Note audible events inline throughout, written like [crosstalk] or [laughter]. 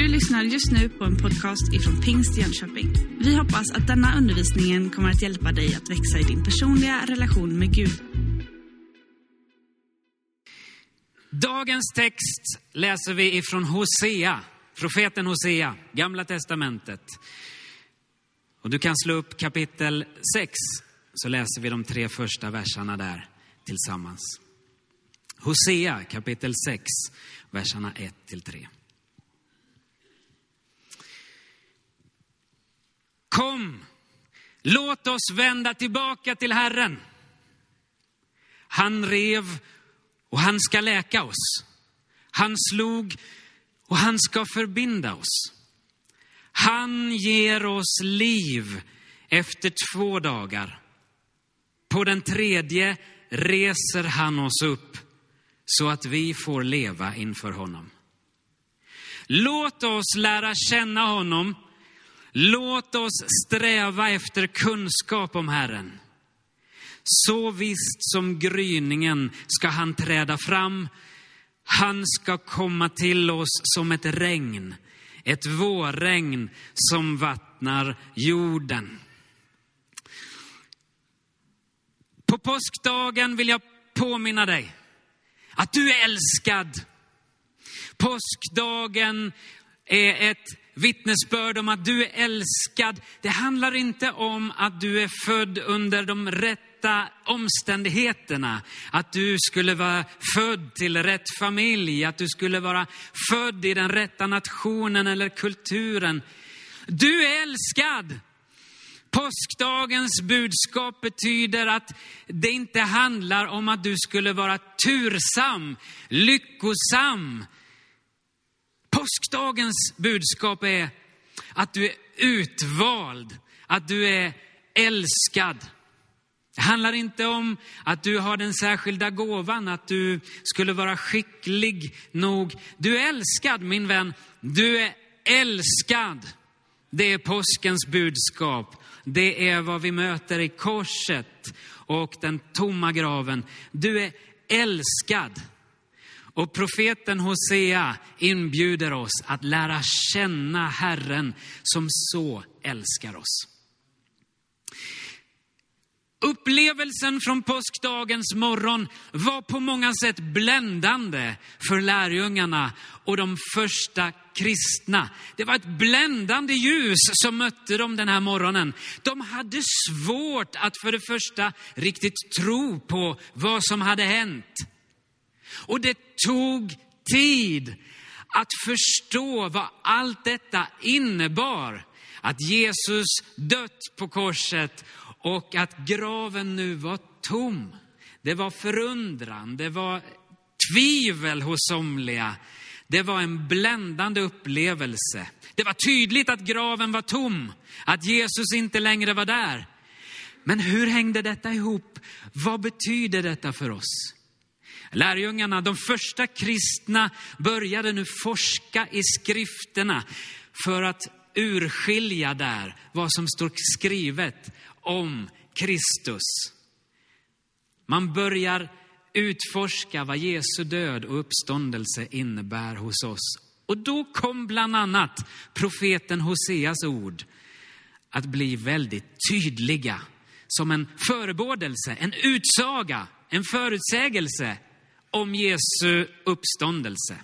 Du lyssnar just nu på en podcast ifrån Pingst Jönköping. Vi hoppas att denna undervisning kommer att hjälpa dig att växa i din personliga relation med Gud. Dagens text läser vi ifrån Hosea, profeten Hosea, Gamla Testamentet. Och du kan slå upp kapitel 6, så läser vi de tre första verserna där tillsammans. Hosea kapitel 6, verserna 1 till 3. Kom, låt oss vända tillbaka till Herren. Han rev och han ska läka oss. Han slog och han ska förbinda oss. Han ger oss liv efter två dagar. På den tredje reser han oss upp så att vi får leva inför honom. Låt oss lära känna honom. Låt oss sträva efter kunskap om Herren. Så visst som gryningen ska han träda fram. Han ska komma till oss som ett regn, ett vårregn som vattnar jorden. På påskdagen vill jag påminna dig att du är älskad. Påskdagen är ett vittnesbörd om att du är älskad. Det handlar inte om att du är född under de rätta omständigheterna. Att du skulle vara född till rätt familj, att du skulle vara född i den rätta nationen eller kulturen. Du är älskad. Påskdagens budskap betyder att det inte handlar om att du skulle vara tursam, lyckosam. Påskdagens budskap är att du är utvald, att du är älskad. Det handlar inte om att du har den särskilda gåvan, att du skulle vara skicklig nog. Du är älskad min vän, du är älskad. Det är påskens budskap. Det är vad vi möter i korset och den tomma graven. Du är älskad. Och profeten Hosea inbjuder oss att lära känna Herren som så älskar oss. Upplevelsen från påskdagens morgon var på många sätt bländande för lärjungarna och de första kristna. Det var ett bländande ljus som mötte dem den här morgonen. De hade svårt att för det första riktigt tro på vad som hade hänt. Och det tog tid att förstå vad allt detta innebar. Att Jesus dött på korset och att graven nu var tom. Det var förundran, det var tvivel hos somliga. Det var en bländande upplevelse. Det var tydligt att graven var tom, att Jesus inte längre var där. Men hur hängde detta ihop? Vad betyder detta för oss? Lärjungarna, de första kristna, började nu forska i skrifterna för att urskilja där vad som står skrivet om Kristus. Man börjar utforska vad Jesu död och uppståndelse innebär hos oss. Och då kom bland annat profeten Hoseas ord att bli väldigt tydliga som en förebådelse, en utsaga, en förutsägelse om Jesu uppståndelse.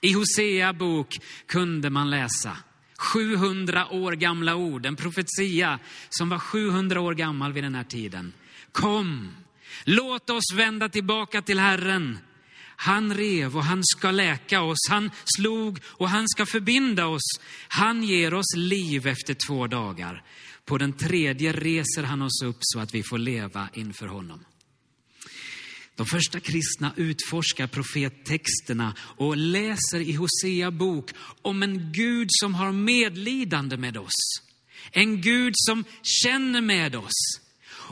I Hosea bok kunde man läsa 700 år gamla ord, en profetia som var 700 år gammal vid den här tiden. Kom, låt oss vända tillbaka till Herren. Han rev och han ska läka oss. Han slog och han ska förbinda oss. Han ger oss liv efter två dagar. På den tredje reser han oss upp så att vi får leva inför honom. De första kristna utforskar profettexterna och läser i Hosea bok om en Gud som har medlidande med oss. En Gud som känner med oss.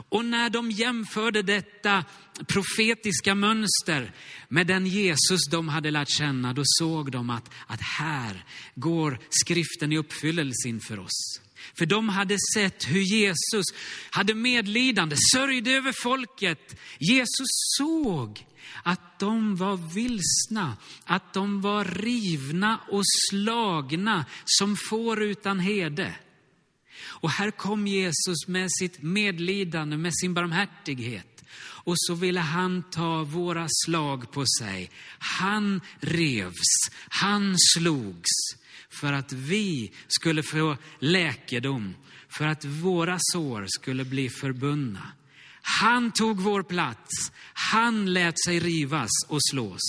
Och när de jämförde detta profetiska mönster med den Jesus de hade lärt känna, då såg de att, att här går skriften i uppfyllelse inför oss. För de hade sett hur Jesus hade medlidande, sörjde över folket. Jesus såg att de var vilsna, att de var rivna och slagna som får utan hede. Och här kom Jesus med sitt medlidande, med sin barmhärtighet. Och så ville han ta våra slag på sig. Han revs, han slogs för att vi skulle få läkedom, för att våra sår skulle bli förbundna. Han tog vår plats, han lät sig rivas och slås.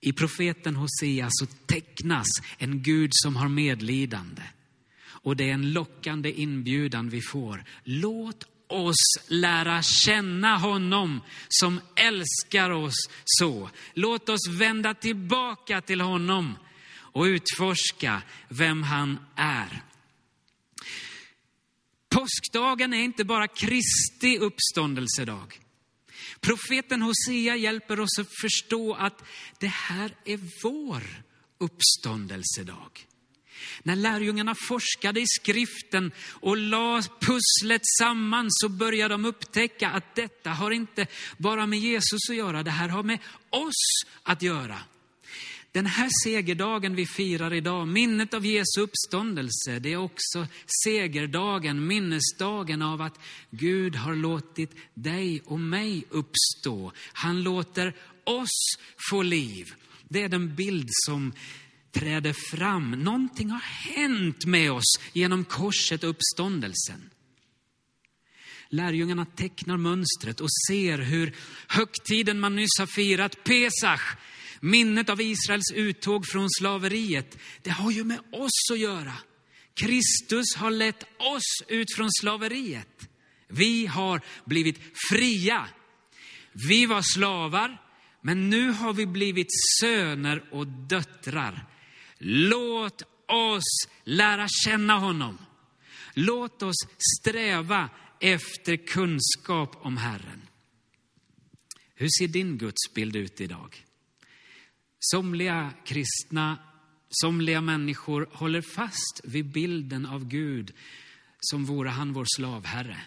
I profeten Hosea så tecknas en Gud som har medlidande. Och det är en lockande inbjudan vi får. Låt oss lära känna honom som älskar oss så. Låt oss vända tillbaka till honom och utforska vem han är. Påskdagen är inte bara Kristi uppståndelsedag. Profeten Hosea hjälper oss att förstå att det här är vår uppståndelsedag. När lärjungarna forskade i skriften och la pusslet samman så började de upptäcka att detta har inte bara med Jesus att göra, det här har med oss att göra. Den här segerdagen vi firar idag, minnet av Jesu uppståndelse, det är också segerdagen, minnesdagen av att Gud har låtit dig och mig uppstå. Han låter oss få liv. Det är den bild som träder fram. Någonting har hänt med oss genom korset och uppståndelsen. Lärjungarna tecknar mönstret och ser hur högtiden man nyss har firat, Pesach, minnet av Israels uttåg från slaveriet, det har ju med oss att göra. Kristus har lett oss ut från slaveriet. Vi har blivit fria. Vi var slavar, men nu har vi blivit söner och döttrar. Låt oss lära känna honom. Låt oss sträva efter kunskap om Herren. Hur ser din gudsbild ut idag? Somliga kristna, somliga människor håller fast vid bilden av Gud som vore han vår slavherre.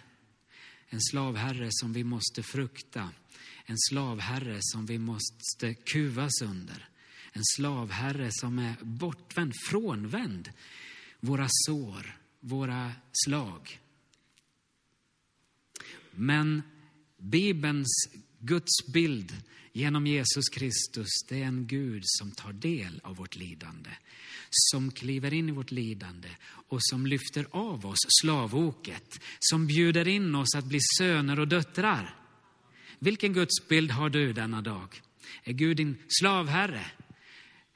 En slavherre som vi måste frukta. En slavherre som vi måste kuvas under. En slavherre som är bortvänd, frånvänd våra sår, våra slag. Men Bibelns Guds bild genom Jesus Kristus, det är en Gud som tar del av vårt lidande. Som kliver in i vårt lidande och som lyfter av oss slavoket. Som bjuder in oss att bli söner och döttrar. Vilken gudsbild har du denna dag? Är Gud din slavherre?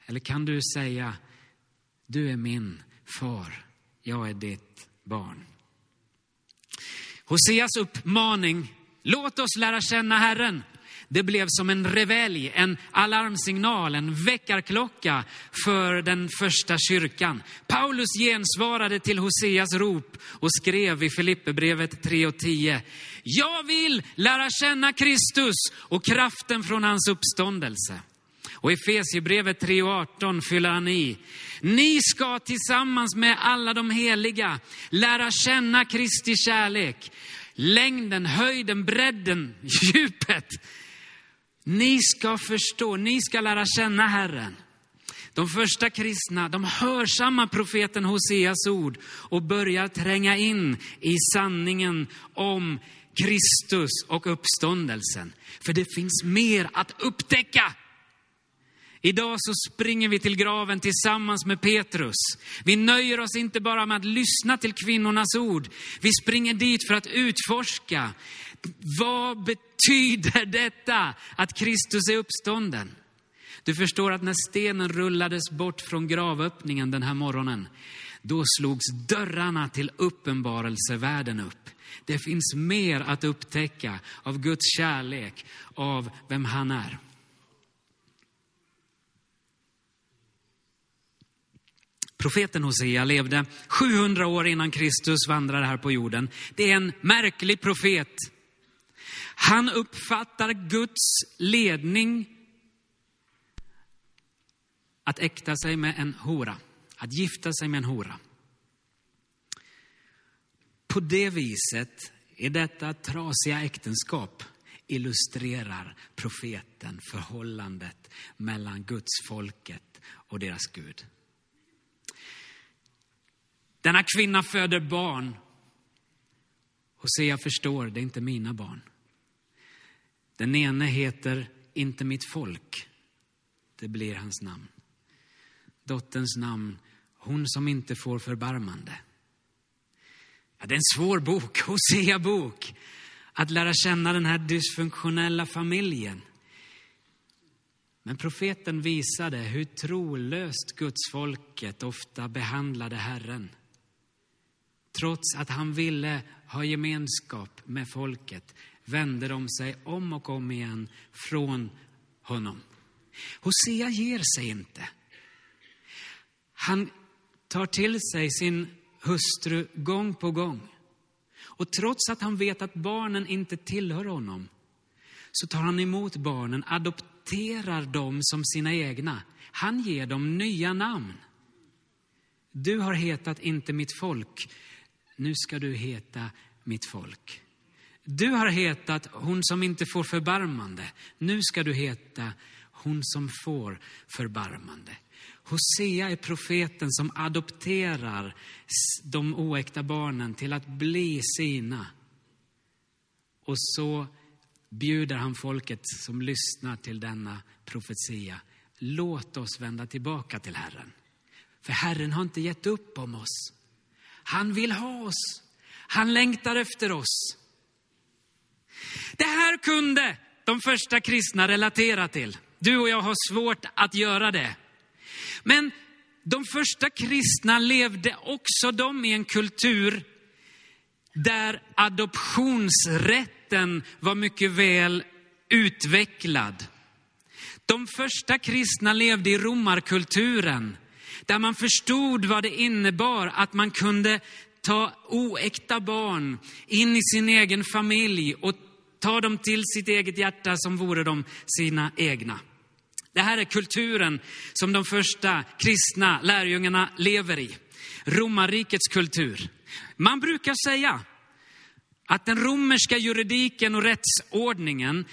Eller kan du säga, du är min far, jag är ditt barn. Hoseas uppmaning, låt oss lära känna Herren. Det blev som en revelj, en alarmsignal, en väckarklocka för den första kyrkan. Paulus gensvarade till Hoseas rop och skrev i Filipperbrevet 3 och 10. Jag vill lära känna Kristus och kraften från hans uppståndelse. Och i Fesierbrevet 3 och 18 fyller han i. Ni ska tillsammans med alla de heliga lära känna Kristi kärlek. Längden, höjden, bredden, [laughs] djupet. Ni ska förstå, ni ska lära känna Herren. De första kristna, de hörsammar profeten Hoseas ord och börjar tränga in i sanningen om Kristus och uppståndelsen. För det finns mer att upptäcka. Idag så springer vi till graven tillsammans med Petrus. Vi nöjer oss inte bara med att lyssna till kvinnornas ord. Vi springer dit för att utforska. Vad betyder detta att Kristus är uppstånden? Du förstår att när stenen rullades bort från gravöppningen den här morgonen, då slogs dörrarna till uppenbarelsevärlden upp. Det finns mer att upptäcka av Guds kärlek, av vem han är. Profeten Hosea levde 700 år innan Kristus vandrade här på jorden. Det är en märklig profet. Han uppfattar Guds ledning att äkta sig med en hora, att gifta sig med en hora. på det viset är detta trasiga äktenskap illustrerar profeten förhållandet mellan Guds folket och deras Gud. Denna kvinna föder barn. Hosea förstår, det är inte mina barn. Den ene heter inte mitt folk. Det blir hans namn. Dotterns namn, hon som inte får förbarmande. Ja, det är en svår bok, [laughs] Hosea-bok. Att lära känna den här dysfunktionella familjen. Men profeten visade hur trolöst gudsfolket ofta behandlade Herren. Trots att han ville ha gemenskap med folket vände de sig om och om igen från honom. Hosea ger sig inte. Han tar till sig sin hustru gång på gång. Och trots att han vet att barnen inte tillhör honom så tar han emot barnen, adopterar dem som sina egna. Han ger dem nya namn. Du har hetat inte mitt folk, nu ska du heta mitt folk. Du har hetat hon som inte får förbarmande, nu ska du heta hon som får förbarmande. Hosea är profeten som adopterar de oäkta barnen till att bli sina. Och så bjuder han folket som lyssnar till denna profetia. Låt oss vända tillbaka till Herren. För Herren har inte gett upp om oss. Han vill ha oss. Han längtar efter oss. Det här kunde de första kristna relatera till. Du och jag har svårt att göra det. Men de första kristna levde också de i en kultur där adoptionsrätten var mycket väl utvecklad. De första kristna levde i romarkulturen där man förstod vad det innebar att man kunde ta oäkta barn in i sin egen familj och ta dem till sitt eget hjärta som vore de sina egna. Det här är kulturen som de första kristna lärjungarna lever i. Romarrikets kultur. Man brukar säga att den romerska juridiken och rättsordningen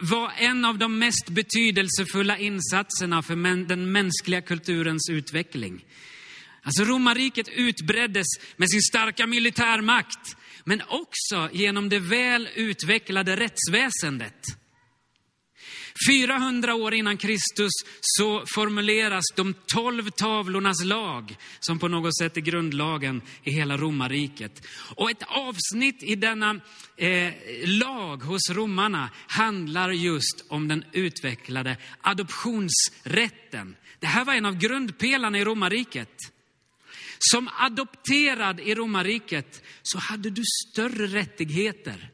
var en av de mest betydelsefulla insatserna för den mänskliga kulturens utveckling. Alltså romarriket utbreddes med sin starka militärmakt, men också genom det väl utvecklade rättsväsendet. 400 år innan Kristus så formuleras de tolv tavlornas lag, som på något sätt är grundlagen i hela romarriket. Och ett avsnitt i denna eh, lag hos romarna handlar just om den utvecklade adoptionsrätten. Det här var en av grundpelarna i romarriket. Som adopterad i romarriket så hade du större rättigheter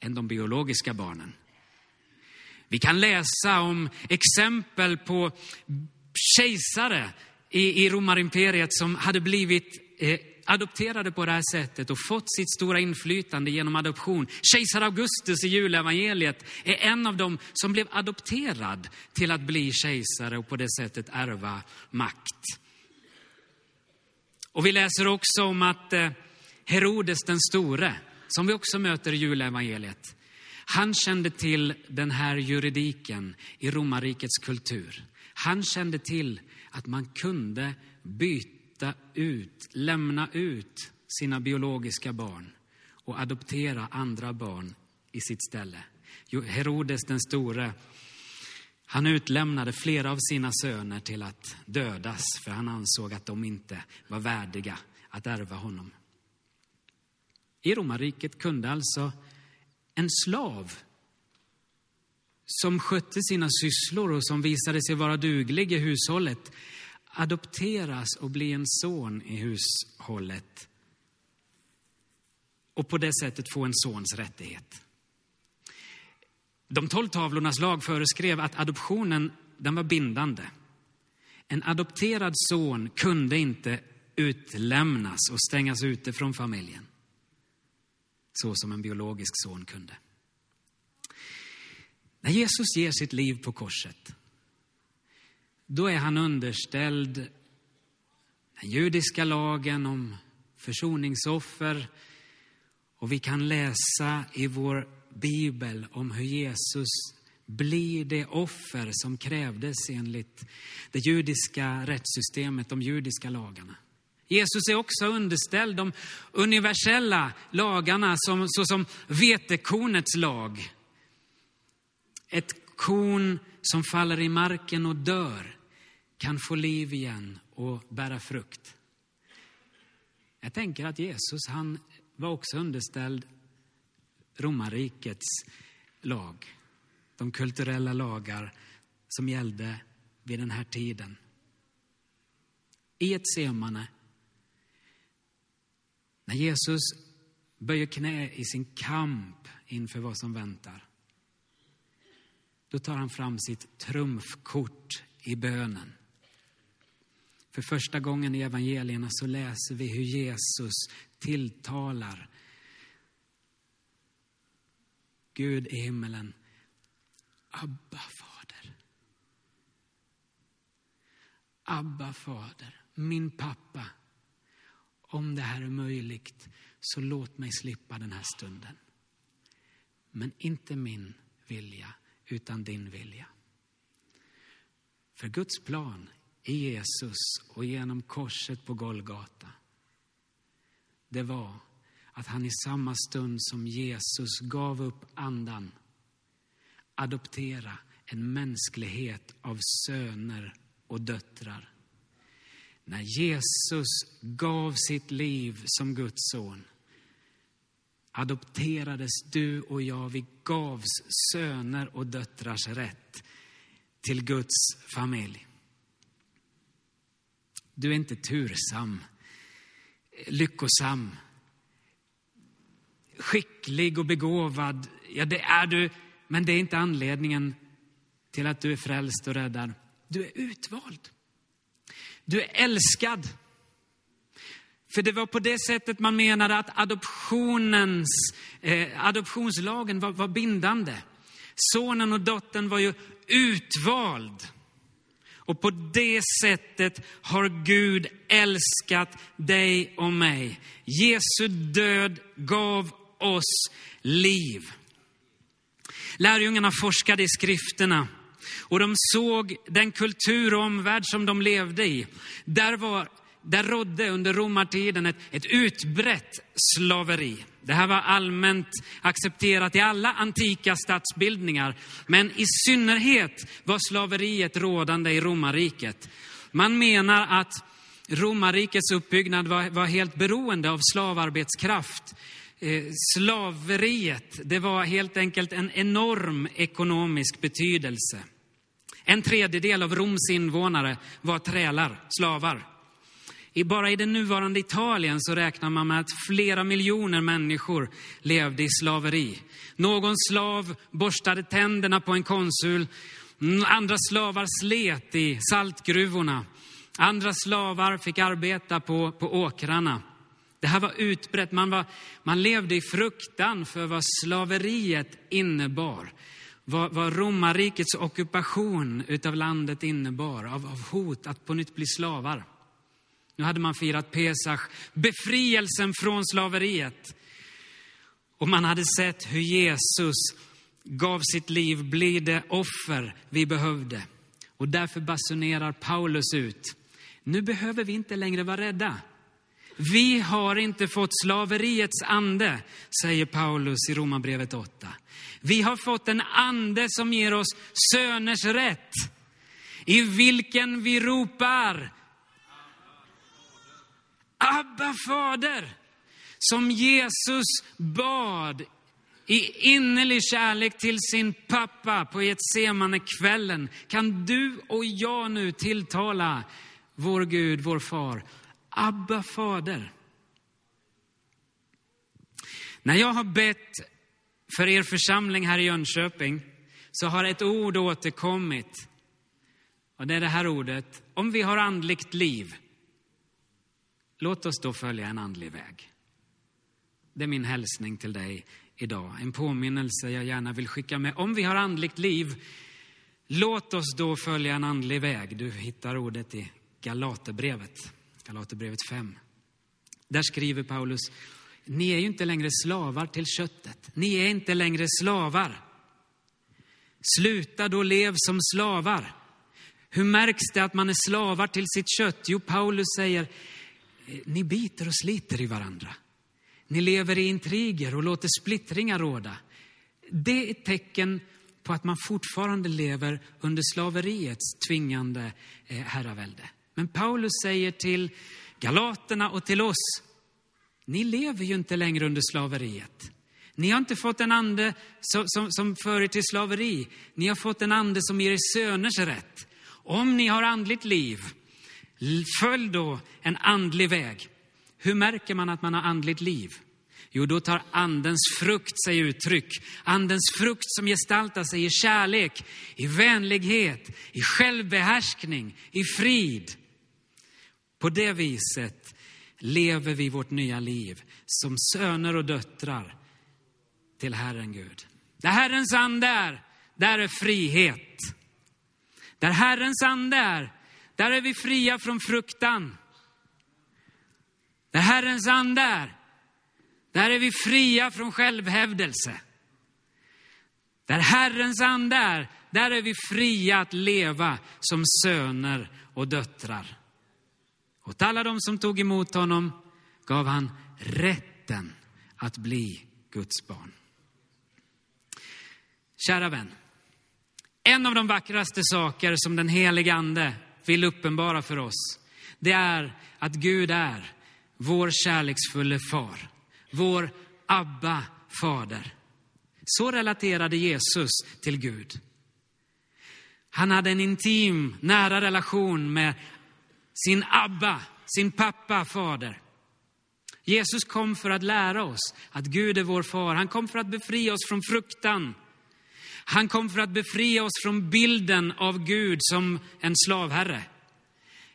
än de biologiska barnen. Vi kan läsa om exempel på kejsare i, i romarimperiet som hade blivit eh, adopterade på det här sättet och fått sitt stora inflytande genom adoption. Kejsar Augustus i julevangeliet är en av dem som blev adopterad till att bli kejsare och på det sättet ärva makt. Och vi läser också om att eh, Herodes den store, som vi också möter i julevangeliet, han kände till den här juridiken i romarrikets kultur. Han kände till att man kunde byta ut, lämna ut sina biologiska barn och adoptera andra barn i sitt ställe. Herodes den store, han utlämnade flera av sina söner till att dödas för han ansåg att de inte var värdiga att ärva honom. I romarriket kunde alltså en slav som skötte sina sysslor och som visade sig vara duglig i hushållet adopteras och blir en son i hushållet och på det sättet få en sons rättighet. De tolv tavlornas lag föreskrev att adoptionen den var bindande. En adopterad son kunde inte utlämnas och stängas ute från familjen så som en biologisk son kunde. När Jesus ger sitt liv på korset, då är han underställd den judiska lagen om försoningsoffer. Och vi kan läsa i vår bibel om hur Jesus blir det offer som krävdes enligt det judiska rättssystemet, de judiska lagarna. Jesus är också underställd de universella lagarna som, såsom vetekornets lag. Ett korn som faller i marken och dör kan få liv igen och bära frukt. Jag tänker att Jesus han var också underställd romarrikets lag. De kulturella lagar som gällde vid den här tiden. I ett semane, när Jesus böjer knä i sin kamp inför vad som väntar, då tar han fram sitt trumfkort i bönen. För första gången i evangelierna så läser vi hur Jesus tilltalar Gud i himmelen. Abba, Fader. Abba, Fader, min pappa. Om det här är möjligt, så låt mig slippa den här stunden. Men inte min vilja, utan din vilja. För Guds plan i Jesus och genom korset på Golgata, det var att han i samma stund som Jesus gav upp andan adoptera en mänsklighet av söner och döttrar. När Jesus gav sitt liv som Guds son adopterades du och jag, vi gavs söner och döttrars rätt till Guds familj. Du är inte tursam, lyckosam, skicklig och begåvad. Ja, det är du, men det är inte anledningen till att du är frälst och räddad. Du är utvald. Du är älskad. För det var på det sättet man menade att adoptionens, eh, adoptionslagen var, var bindande. Sonen och dottern var ju utvald. Och på det sättet har Gud älskat dig och mig. Jesu död gav oss liv. Lärjungarna forskade i skrifterna och de såg den kultur och omvärld som de levde i. Där, var, där rådde under romartiden ett, ett utbrett slaveri. Det här var allmänt accepterat i alla antika statsbildningar, men i synnerhet var slaveriet rådande i romarriket. Man menar att romarrikets uppbyggnad var, var helt beroende av slavarbetskraft. Eh, slaveriet, det var helt enkelt en enorm ekonomisk betydelse. En tredjedel av Roms invånare var trälar, slavar. Bara i det nuvarande Italien så räknar man med att flera miljoner människor levde i slaveri. Någon slav borstade tänderna på en konsul. Andra slavar slet i saltgruvorna. Andra slavar fick arbeta på, på åkrarna. Det här var utbrett. Man, var, man levde i fruktan för vad slaveriet innebar. Vad, vad romarrikets ockupation utav landet innebar av, av hot att på nytt bli slavar. Nu hade man firat Pesach, befrielsen från slaveriet. Och man hade sett hur Jesus gav sitt liv, blir det offer vi behövde. Och därför basunerar Paulus ut, nu behöver vi inte längre vara rädda. Vi har inte fått slaveriets ande, säger Paulus i Romarbrevet 8. Vi har fått en ande som ger oss söners rätt, i vilken vi ropar Abba fader, som Jesus bad i innerlig kärlek till sin pappa på Getsemane kvällen kan du och jag nu tilltala vår Gud, vår far. Abba fader. När jag har bett för er församling här i Jönköping så har ett ord återkommit. Och det är det här ordet. Om vi har andligt liv Låt oss då följa en andlig väg. Det är min hälsning till dig idag. En påminnelse jag gärna vill skicka med. Om vi har andligt liv, låt oss då följa en andlig väg. Du hittar ordet i Galaterbrevet, Galaterbrevet 5. Där skriver Paulus, ni är ju inte längre slavar till köttet. Ni är inte längre slavar. Sluta då lev som slavar. Hur märks det att man är slavar till sitt kött? Jo, Paulus säger, eh, ni biter och sliter i varandra. Ni lever i intriger och låter splittringar råda. Det är ett tecken på att man fortfarande lever under slaveriets tvingande eh, herravälde. Men Paulus säger till galaterna och till oss, ni lever ju inte längre under slaveriet. Ni har inte fått en ande som, som, som för er till slaveri. Ni har fått en ande som ger er söners rätt. Om ni har andligt liv, följ då en andlig väg. Hur märker man att man har andligt liv? Jo, då tar andens frukt sig uttryck. Andens frukt som gestaltar sig i kärlek, i vänlighet, i självbehärskning, i frid. På det viset lever vi vårt nya liv som söner och döttrar till Herren Gud. Där Herrens ande är, där är frihet. Där Herrens ande är, där är vi fria från fruktan. Där Herrens ande är, där är vi fria från självhävdelse. Där Herrens ande är, där är vi fria att leva som söner och döttrar. Åt alla de som tog emot honom gav han rätten att bli Guds barn. Kära vän, en av de vackraste saker som den helige Ande vill uppenbara för oss, det är att Gud är vår kärleksfulle far, vår Abba fader. Så relaterade Jesus till Gud. Han hade en intim, nära relation med sin Abba, sin pappa, fader. Jesus kom för att lära oss att Gud är vår far. Han kom för att befria oss från fruktan. Han kom för att befria oss från bilden av Gud som en slavherre.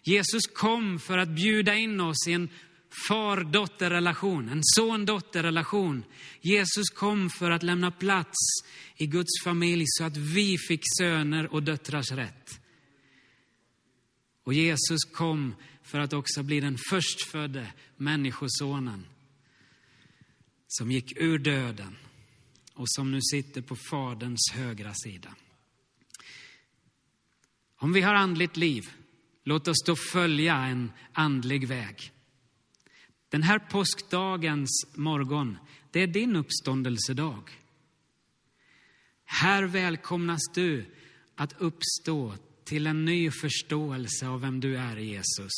Jesus kom för att bjuda in oss i en far-dotter-relation, en son-dotter-relation. Jesus kom för att lämna plats i Guds familj så att vi fick söner och döttrars rätt. Och Jesus kom för att också bli den förstfödde människosonen som gick ur döden och som nu sitter på Faderns högra sida. Om vi har andligt liv, låt oss då följa en andlig väg. Den här påskdagens morgon, det är din uppståndelsedag. Här välkomnas du att uppstå till en ny förståelse av vem du är Jesus.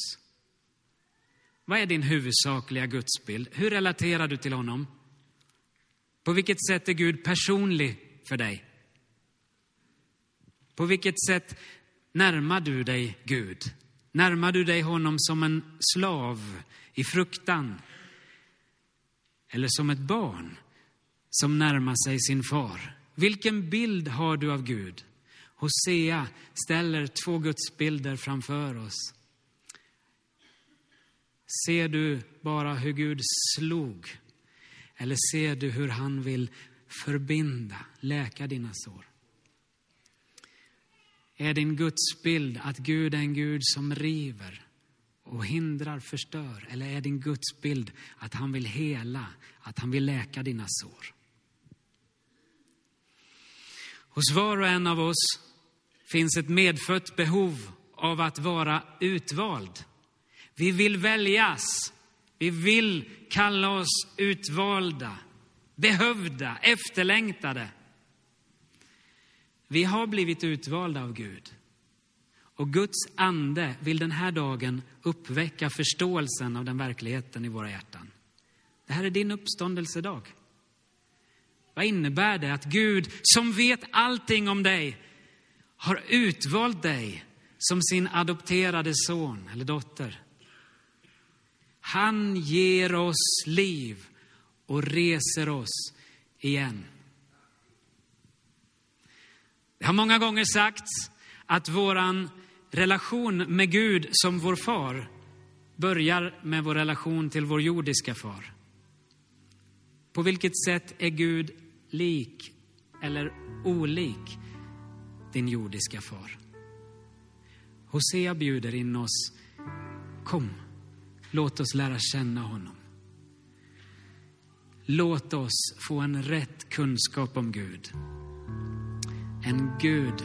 Vad är din huvudsakliga gudsbild? Hur relaterar du till honom? På vilket sätt är Gud personlig för dig? På vilket sätt närmar du dig Gud? Närmar du dig honom som en slav i fruktan? Eller som ett barn som närmar sig sin far? Vilken bild har du av Gud? Hosea ställer två gudsbilder framför oss. Ser du bara hur Gud slog? Eller ser du hur han vill förbinda, läka dina sår? Är din gudsbild att Gud är en Gud som river och hindrar, förstör? Eller är din gudsbild att han vill hela, att han vill läka dina sår? Hos var och en av oss finns ett medfött behov av att vara utvald. Vi vill väljas. Vi vill kalla oss utvalda, behövda, efterlängtade. Vi har blivit utvalda av Gud. Och Guds ande vill den här dagen uppväcka förståelsen av den verkligheten i våra hjärtan. Det här är din uppståndelsedag. Vad innebär det att Gud, som vet allting om dig, har utvalt dig som sin adopterade son eller dotter? Han ger oss liv och reser oss igen. Det har många gånger sagts att vår relation med Gud som vår far börjar med vår relation till vår jordiska far. På vilket sätt är Gud lik eller olik din jordiska far? Hosea bjuder in oss, kom, låt oss lära känna honom. Låt oss få en rätt kunskap om Gud. En Gud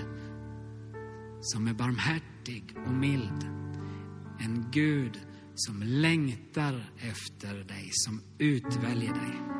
som är barmhärtig och mild. En Gud som längtar efter dig, som utväljer dig.